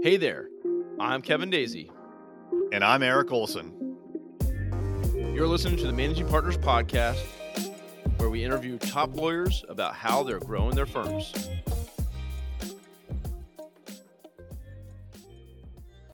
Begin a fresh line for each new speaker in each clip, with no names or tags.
Hey there, I'm Kevin Daisey.
And I'm Eric Olson.
You're listening to the Managing Partners Podcast, where we interview top lawyers about how they're growing their firms.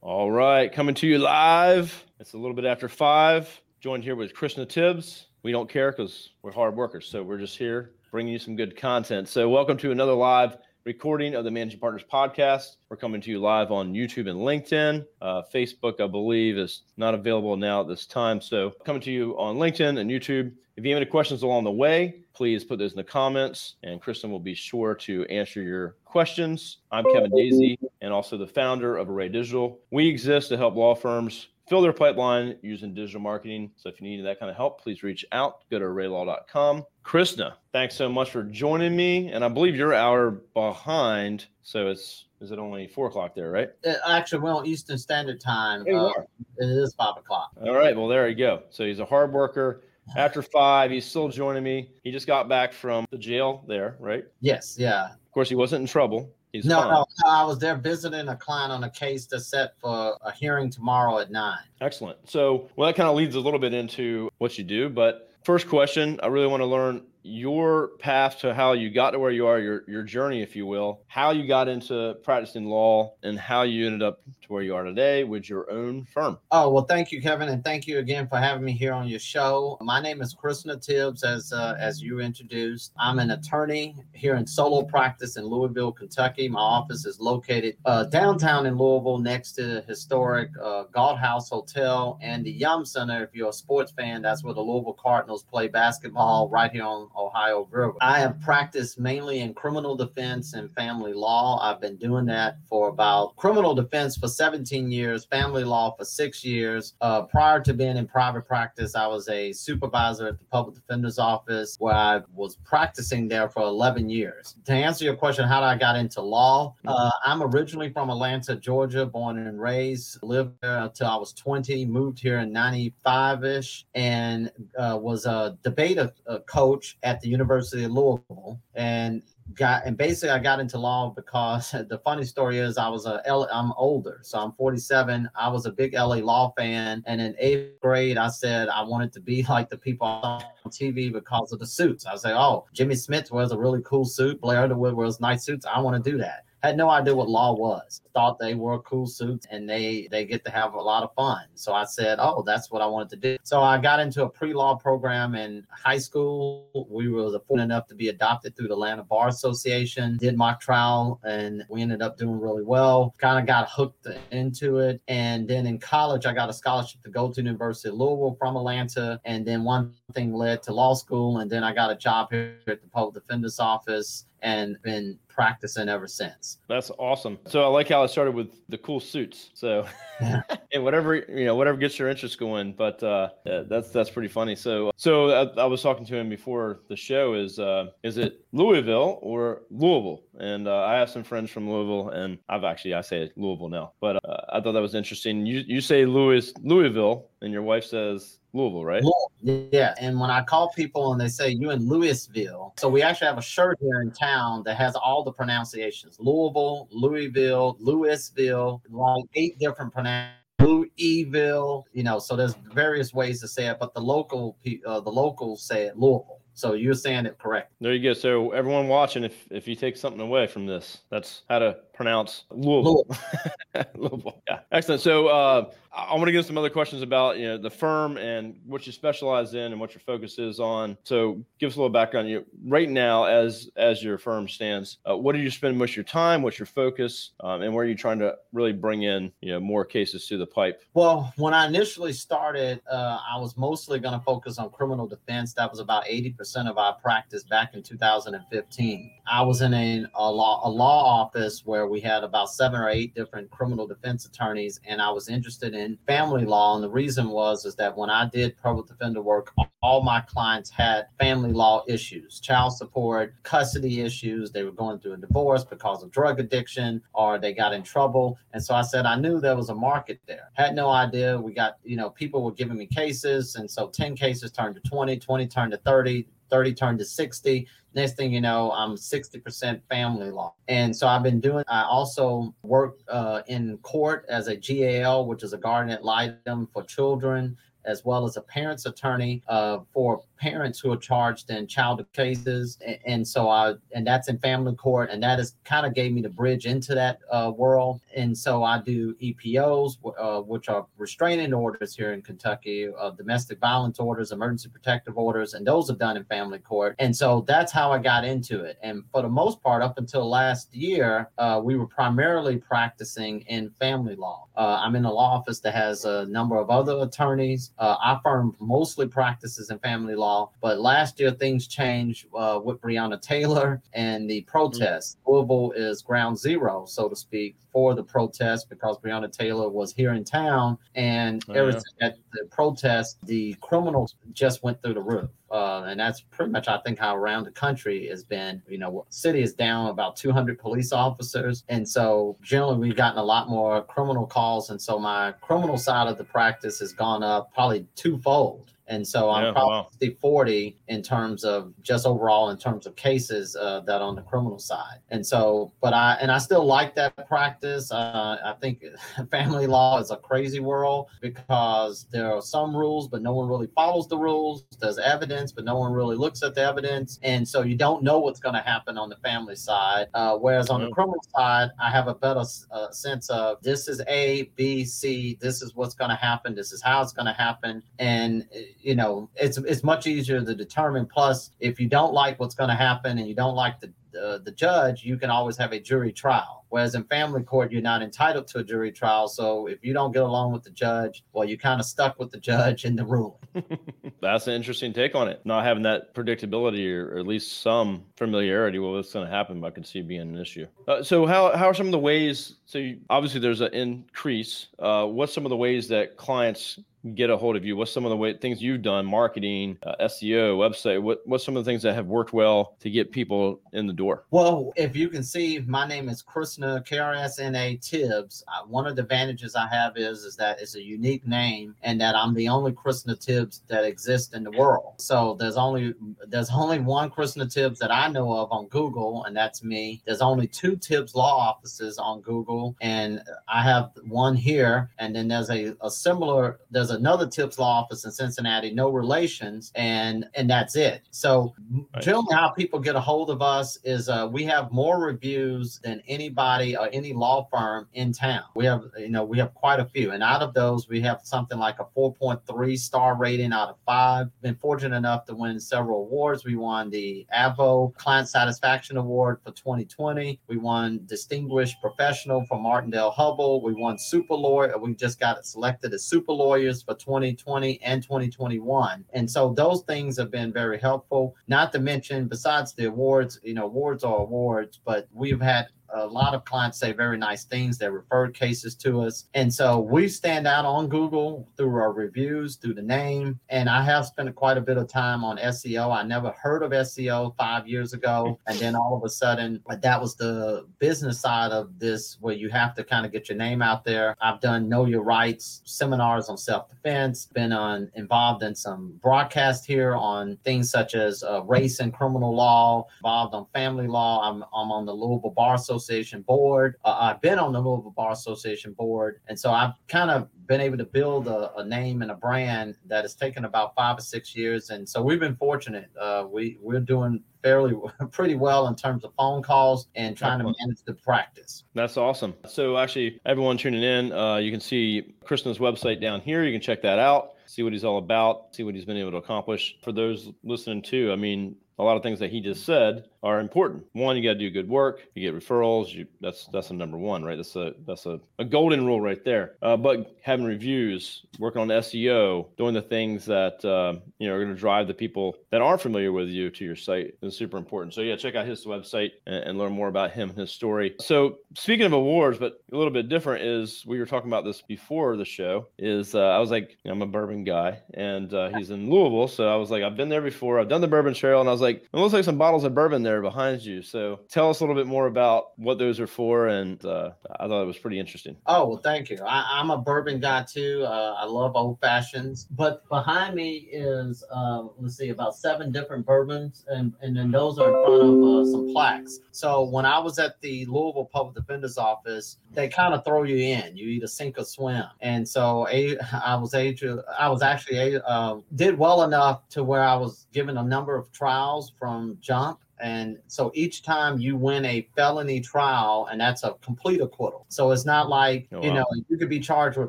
All right, coming to you live. It's a little bit after five. Joined here with Krsna Tibbs. We don't care because we're hard workers, so we're just here bringing you some good content. So, welcome to another live recording of the Managing Partners podcast. We're coming to you live on YouTube and LinkedIn. Uh, Facebook, I believe, is not available now at this time. So, coming to you on LinkedIn and YouTube. If you have any questions along the way, please put those in the comments, and Kristen will be sure to answer your questions. I'm Kevin Daisey, and also the founder of Array Digital. We exist to help law firms fill their pipeline using digital marketing. So if you need that kind of help, please reach out. Go to arraylaw.com. Krsna, thanks so much for joining me. And I believe you're hour behind. So it's is it only four o'clock there, right?
Uh, actually, we're on Eastern Standard Time. Uh, it is five o'clock.
All right. Well, there you go. So he's a hard worker. After five, he's still joining me. He just got back from the jail there, right?
Yes. Yeah.
Of course, he wasn't in trouble. He's
no,
fine.
no, I was there visiting a client on a case that's set for a hearing tomorrow at nine.
Excellent. So, well, that kind of leads a little bit into what you do. But first question, I really want to learn your path to how you got to where you are, your your journey, if you will, how you got into practicing law, and how you ended up to where you are today with your own firm.
Oh well, thank you, Kevin, and thank you again for having me here on your show. My name is Krsna Tibbs, as uh, as you introduced. I'm an attorney here in solo practice in Louisville, Kentucky. My office is located uh, downtown in Louisville, next to the historic uh, House Hotel and the Yum Center. If you're a sports fan, that's where the Louisville Cardinals play basketball, right here on Ohio River. I have practiced mainly in criminal defense and family law. I've been doing that for about criminal defense for 17 years, family law for six years. Uh, prior to being in private practice, I was a supervisor at the public defender's office where I was practicing there for 11 years. To answer your question, how did I got into law? Uh, I'm originally from Atlanta, Georgia, born and raised, lived there until I was 20, moved here in 95 ish, and uh, was a debate coach at the University of Louisville. And got and basically I got into law because the funny story is I was a L I'm older, so I'm 47. I was a big LA law fan, and in eighth grade I said I wanted to be like the people on TV because of the suits. I say, oh, Jimmy Smits wears a really cool suit, Blair Underwood wears nice suits. I want to do that had no idea what law was. Thought they wore cool suits and they they get to have a lot of fun. So I said, "Oh, that's what I wanted to do." So I got into a pre-law program in high school. We were fortunate enough to be adopted through the Atlanta Bar Association. Did mock trial and we ended up doing really well. Kind of got hooked into it. And then in college, I got a scholarship to go to University of Louisville from Atlanta. And then one thing led to law school, and then I got a job here at the public defender's office and been practicing ever since.
That's awesome. So I like how I started with the cool suits. So yeah. and whatever you know, whatever gets your interest going. But uh, yeah, that's that's pretty funny. So so I, I, was talking to him before the show. Is uh, is it Louisville or Louisville? And uh, I have some friends from Louisville, and I've actually I say Louisville now. But uh, I thought that was interesting. You you say Louis Louisville, and your wife says Louisville, right?
Yeah. And when I call people and they say you in Louisville, so we actually have a shirt here in town that has all the pronunciations: Louisville, Louisville, Louisville, like eight different pronunciations. Louisville, you know, so there's various ways to say it, but the local, uh, the locals say it Louisville. So you're saying it correct.
There you go. So everyone watching, if if you take something away from this, that's how to pronounce Louisville. Louisville. Yeah. Excellent. So uh, I want to get some other questions about you know the firm and what you specialize in and what your focus is on. So give us a little background. You right now, as as your firm stands, uh, what do you spend most of your time? What's your focus, um, and where are you trying to really bring in you know more cases to the pipe?
Well, when I initially started, uh, I was mostly going to focus on criminal defense. That was about eighty percent of our practice back in 2015. I was in a, a law a law office where we had about seven or eight different criminal defense attorneys, and I was interested in family law. And the reason was is that when I did public defender work, all my clients had family law issues, child support, custody issues. They were going through a divorce because of drug addiction, or they got in trouble. And so I said I knew there was a market there. Had no idea. We got you know people were giving me cases, and so ten cases turned to 20, 20 turned to 30 30 turned to 60. Next thing you know, I'm 60% family law. And so I've been doing, I also work uh, in court as a GAL, which is a guardian ad litem for children as well as a parent's attorney uh, for parents who are charged in child cases. And, and, so I, and that's in family court. And that is kind of gave me the bridge into that uh, world. And so I do EPOs, uh, which are restraining orders here in Kentucky, uh, domestic violence orders, emergency protective orders, and those are done in family court. And so that's how I got into it. And for the most part, up until last year, uh, we were primarily practicing in family law. Uh, I'm in a law office that has a number of other attorneys uh, our firm mostly practices in family law, but last year things changed uh, with Breonna Taylor and the protests. Mm-hmm. Louisville is ground zero, so to speak, for the protest because Breonna Taylor was here in town, and oh, everything yeah. at the protest, the criminals just went through the roof. Uh, and that's pretty much, I think, how around the country has been. You know, city is down about 200 police officers, and so generally we've gotten a lot more criminal calls, and so my criminal side of the practice has gone up probably twofold. And so I'm yeah, probably wow. 40 in terms of just overall in terms of cases uh, that on the criminal side. And so, but I, and I still like that practice. Uh, I think family law is a crazy world because there are some rules, but no one really follows the rules. There's evidence, but no one really looks at the evidence. And so you don't know what's going to happen on the family side. Uh, whereas on the criminal side, I have a better uh, sense of this is A, B, C, this is what's going to happen, this is how it's going to happen. And you know, it's it's much easier to determine. Plus, if you don't like what's going to happen and you don't like the uh, the judge, you can always have a jury trial. Whereas in family court, you're not entitled to a jury trial. So if you don't get along with the judge, well, you're kind of stuck with the judge and the ruling.
That's an interesting take on it. Not having that predictability or, at least some familiarity with what's going to happen, I can see being an issue. Uh, so how, how are some of the ways? So you, obviously there's an increase. Uh, what's some of the ways that clients get a hold of you? What's some of the way, things you've done, marketing, uh, SEO, website? What what's some of the things that have worked well to get people in the door?
Well, if you can see, my name is Krsna K R S N A Tibbs. Uh, one of the advantages I have is is that it's a unique name and that I'm the only Krsna Tibbs that exists in the world. So there's only there's only one Krsna Tibbs that I know of on Google, and that's me. There's only two Tibbs law offices on Google, and I have one here, and then there's a, a similar there's a another Tibbs law office in Cincinnati, no relations, and and that's it. So right. generally, how people get a hold of us is uh, we have more reviews than anybody or any law firm in town. We have you know we have quite a few, and out of those, we have something like a 4.3 star rating out of five. Been fortunate enough to win several awards. We won the Avvo Client Satisfaction Award for 2020. We won Distinguished Professional for Martindale Hubbell. We won Super Lawyer. We just got selected as Super Lawyers for 2020 and 2021. And so those things have been very helpful. Not to mention, besides the awards, you know, awards are awards, but we've had a lot of clients say very nice things. They referred cases to us. And so we stand out on Google through our reviews, through the name. And I have spent quite a bit of time on SEO. I never heard of SEO five years ago. And then all of a sudden, that was the business side of this where you have to kind of get your name out there. I've done know your rights seminars on self defense, been on involved in some broadcast here on things such as uh, race and criminal law, involved on family law. I'm, I'm on the Louisville Bar Association Association board. Uh, I've been on the Louisville Bar Association board, and so I've kind of been able to build a, a, name and a brand that has taken about five or six years. And so we've been fortunate. Uh, we we're doing fairly pretty well in terms of phone calls and trying to manage the practice.
That's awesome. So actually, everyone tuning in, uh, you can see Krsna's website down here. You can check that out, see what he's all about, see what he's been able to accomplish. For those listening too, I mean, a lot of things that he just said are important. One, you got to do good work. You get referrals. You that's that's a number one, right? That's a that's a, a golden rule right there. Uh, but having reviews, working on SEO, doing the things that uh, you know are going to drive the people that aren't familiar with you to your site is super important. So yeah, check out his website and, and learn more about him and his story. So speaking of awards, but a little bit different is we were talking about this before the show. Is uh, I was like I'm a bourbon guy and uh, he's in Louisville, so I was like I've been there before. I've done the bourbon trail, and I was like it looks like some bottles of bourbon there there behind you. So tell us a little bit more about what those are for. And uh, I thought it was pretty interesting.
Oh, well, thank you. I, am a bourbon guy too. Uh, I love old fashions. But behind me is, uh, let's see, about seven different bourbons. And, and then those are in front of uh, some plaques. So when I was at the Louisville Public Defender's Office, they kind of throw you in. You either sink or swim. And so I was able, I was actually uh, did well enough to where I was given a number of trials from Jump and so each time you win a felony trial, and that's a complete acquittal. So it's not like, oh, wow. you know, you could be charged with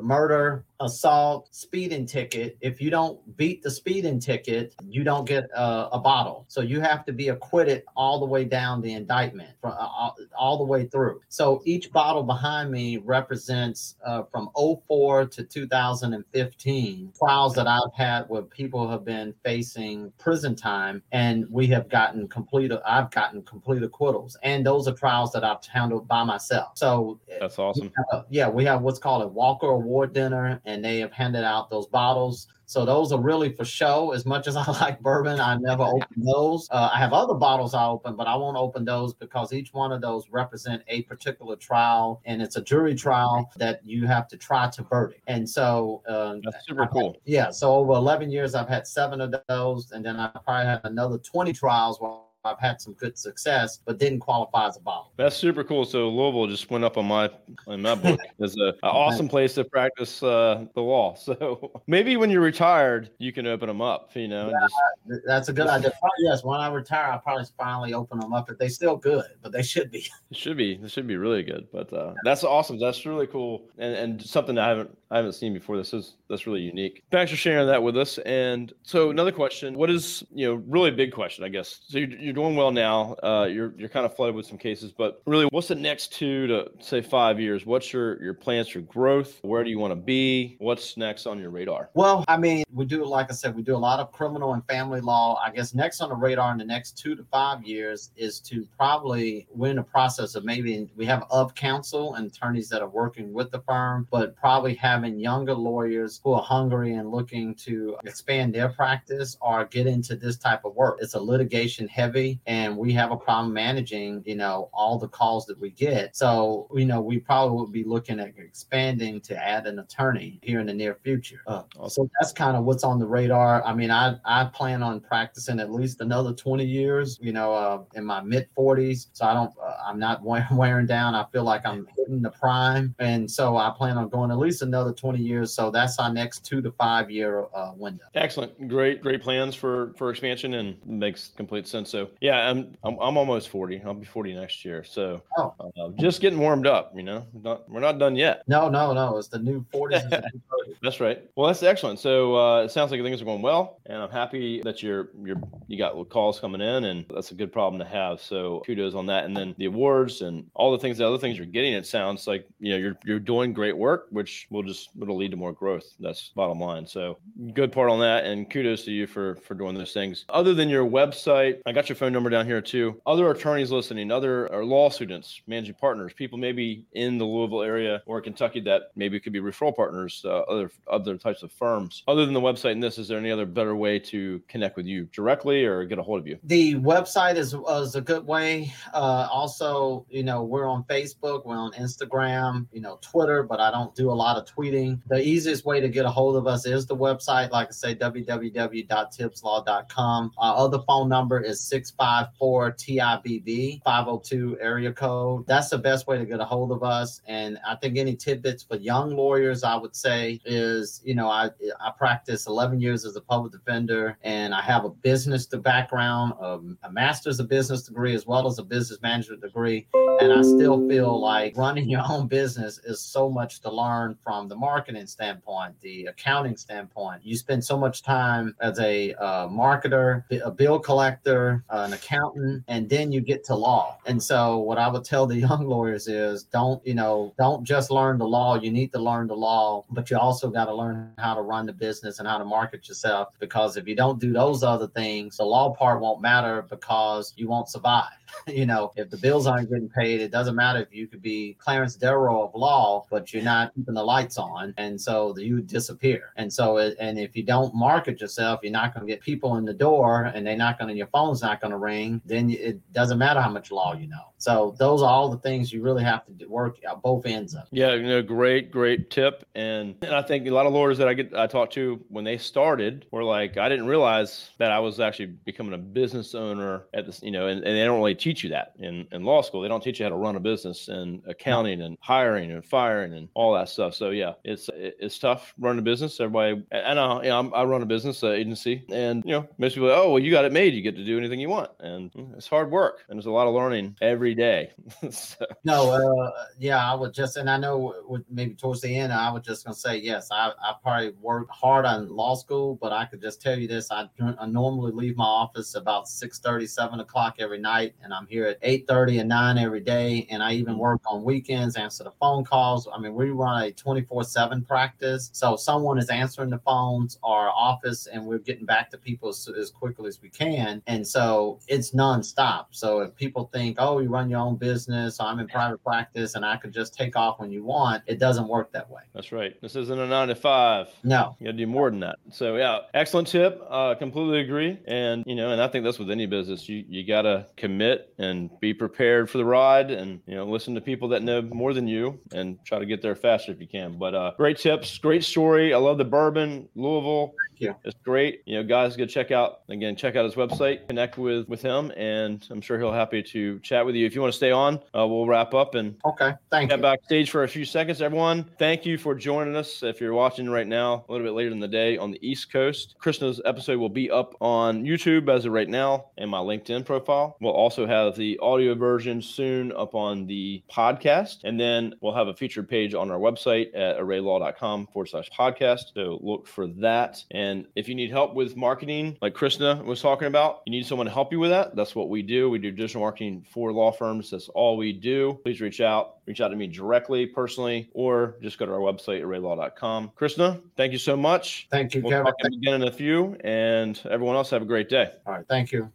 murder, assault, speeding ticket. If you don't beat the speeding ticket, you don't get a, a bottle. So you have to be acquitted all the way down the indictment, from, uh, all, all, the way through. So each bottle behind me represents uh, from 04 to 2015 trials that I've had where people have been facing prison time, and we have gotten complete I've gotten complete acquittals, and those are trials that I've handled by myself. So
that's awesome.
yeah, we have what's called a Walker Award dinner, and they have handed out those bottles. So those are really for show. As much as I like bourbon, I never open those. Uh, I have other bottles I open, but I won't open those because each one of those represent a particular trial, and it's a jury trial that you have to try to verdict. And so
uh, that's super cool.
Yeah. So over 11 years, I've had seven of those, and then I probably had another 20 trials where I've had some good success, but didn't qualify as a bottle.
That's super cool. So Louisville just went up on my in my book as an awesome place to practice uh, the law. So maybe when you're retired, you can open them up. You know,
yeah, just... that's a good idea. Probably, yes, when I retire, I'll probably finally open them up. If they still good, but they should be.
It should be. It should be really good. But uh, that's awesome. That's really cool, and and something I haven't I haven't seen before. This is that's really unique. Thanks for sharing that with us. And so another question: What is you know really big question, I guess. So you're, you're doing well now. Uh, you're you're kind of flooded with some cases, but really, what's the next two to say five years? What's your your plans for growth? Where do you want to be? What's next on your radar?
Well, I mean, we do like I said, we do a lot of criminal and family law. I guess next on the radar in the next two to five years is to probably we're in the process of maybe we have of counsel and attorneys that are working with the firm, but probably having younger lawyers who are hungry and looking to expand their practice or get into this type of work. It's a litigation heavy, and we have a problem managing, you know, all the calls that we get. So, you know, we probably would be looking at expanding to add an attorney here in the near future. Uh, so that's kind of what's on the radar. I mean, I I plan on practicing at least another 20 years, you know, uh, in my mid 40s. So I don't, uh, I'm not wearing down. I feel like I'm hitting the prime, and so I plan on going at least another another 20 years. So that's our next two to five year uh, window.
Excellent. Great, great plans for, for expansion and makes complete sense. So yeah, I'm, I'm, I'm almost 40. I'll be 40 next year. So oh. uh, just getting warmed up, you know, not, we're not done yet.
No, no, no. It's the new 40s.
that's right. Well, that's excellent. So uh, it sounds like things are going well and I'm happy that you're, you're, you got calls coming in and that's a good problem to have. So kudos on that. And then the awards and all the things, the other things you're getting, it sounds like, you know, you're, you're doing great work, which will just just it'll lead to more growth. That's bottom line. So good part on that, and kudos to you for for doing those things. Other than your website, I got your phone number down here too. Other attorneys listening, other law students, managing partners, people maybe in the Louisville area or Kentucky that maybe could be referral partners, uh, other other types of firms. Other than the website and this, is there any other better way to connect with you directly or get a hold of you?
The website is is a good way. Uh, also, you know, we're on Facebook, we're on Instagram, you know, Twitter, but I don't do a lot of tweeting. The easiest way to get a hold of us is the website, like I say, www.tibbslaw.com. Our other phone number is 654 TIBB 502 area code. That's the best way to get a hold of us. And I think any tidbits for young lawyers, I would say, is you know, I I practice 11 years as a public defender, and I have a business background, um, a master's of business degree, as well as a business management degree. And I still feel like running your own business is so much to learn from the marketing standpoint, the accounting standpoint. You spend so much time as a uh, marketer, a bill collector, an accountant, and then you get to law. And so, what I would tell the young lawyers is don't, you know, don't just learn the law. You need to learn the law, but you also got to learn how to run the business and how to market yourself. Because if you don't do those other things, the law part won't matter because you won't survive. You know, if the bills aren't getting paid, it doesn't matter if you could be Clarence Darrow of law, but you're not keeping the lights on, and so you disappear. And so, it, and if you don't market yourself, you're not going to get people in the door, and they're not going to. Your phone's not going to ring. Then it doesn't matter how much law you know. So those are all the things you really have to work at both ends of.
Yeah, you know, great, great tip. And, and I think a lot of lawyers that I get I talk to when they started were like, I didn't realize that I was actually becoming a business owner at this, you know, and, and they don't really teach you that in, in law school. They don't teach you how to run a business and accounting and hiring and firing and all that stuff. So yeah, it's it's tough running a business. Everybody, and I, you know, I run a business uh, agency, and you know, most people, oh well, you got it made. You get to do anything you want, and it's hard work, and there's a lot of learning every day.
so. No, uh, yeah, I would just, and I know maybe towards the end, I was just gonna say yes. I, I probably worked hard on law school, but I could just tell you this: I, I normally leave my office about six thirty, seven o'clock every night, and I'm here at 8 30 and 9 every day. And I even work on weekends, answer the phone calls. I mean, we run a 24 7 practice. So someone is answering the phones, our office, and we're getting back to people as, as quickly as we can. And so it's nonstop. So if people think, oh, you run your own business, I'm in private practice, and I could just take off when you want, it doesn't work that way.
That's right. This isn't a nine to five.
No.
You got to do more than that. So, yeah, excellent tip. Uh, completely agree. And, you know, and I think that's with any business. You, you got to commit and be prepared for the ride and, you know, listen to people that know more than you and try to get there faster if you can. But uh, great tips, great story. I love the bourbon, Louisville.
Thank you.
It's great. You know, guys, go check out again. Check out his website, connect with with him, and I'm sure he'll happy to chat with you. If you want to stay on, uh, we'll wrap up and
okay. Thank
get
you.
backstage for a few seconds. Everyone, thank you for joining us. If you're watching right now, a little bit later in the day on the East Coast, Krsna's episode will be up on YouTube as of right now, and my LinkedIn profile. We'll also have the audio version soon up on the podcast, and then we'll have a featured page on our website at arraylaw.com forward slash podcast. So look for that. And if you need help with marketing, like Krsna was talking about, you need someone to help you with that. That's what we do. We do digital marketing for law firms. That's all we do. Please reach out. Reach out to me directly, personally, or just go to our website, arraylaw.com. Krsna, thank you so much.
Thank you,
we'll
Kevin.
Talk again in a few, and everyone else have a great day.
All right. Thank you.